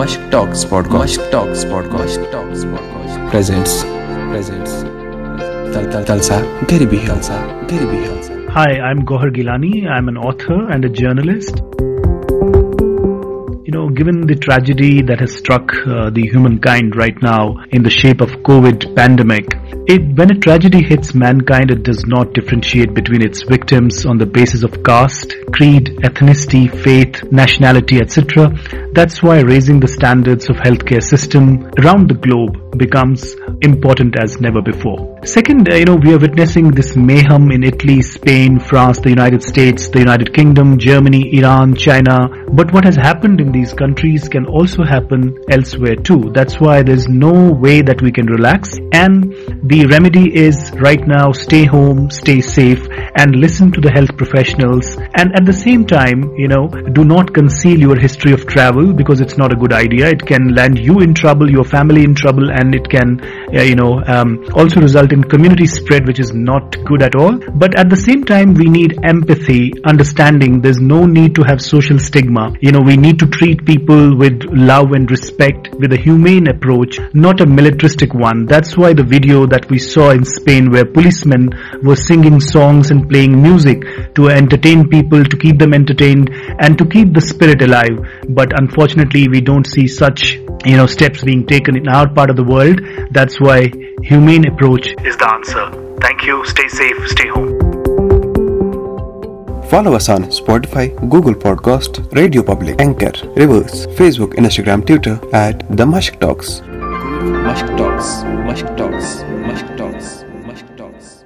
an high Gowhar Geelani journalist. And journalist Given the tragedy that has struck uh, the humankind right now in the shape of COVID pandemic, when a tragedy hits mankind, it does not differentiate between its victims on the basis of caste, creed, ethnicity, faith, nationality, etc. That's why raising the standards of healthcare system around the globe becomes important as never before. Second, uh, we are witnessing this mayhem in Italy, Spain, France, the United States, the United Kingdom, Germany, Iran, China. But what has happened in these countries countries can also happen elsewhere too. That's why there's no way that we can relax. And the remedy is right now, stay home, stay safe, and listen to the health professionals. And at the same time, do not conceal your history of travel, because it's not a good idea. It can land you in trouble, your family in trouble, and it can, uh, um, also result in community spread, which is not good at all. But at the same time, we need empathy, understanding. There's no need to have social stigma. We need to treat people people with love and respect, with a humane approach, not a militaristic one. That's why the video that we saw in Spain, where policemen were singing songs and playing music to entertain people, to keep them entertained and to keep the spirit alive. But unfortunately, we don't see such, steps being taken in our part of the world. That's why humane approach is the answer. Thank you. Stay safe. Stay home. Follow us on Spotify Google podcast radio public anchors Facebook Instagram Twitter at the Mashq talks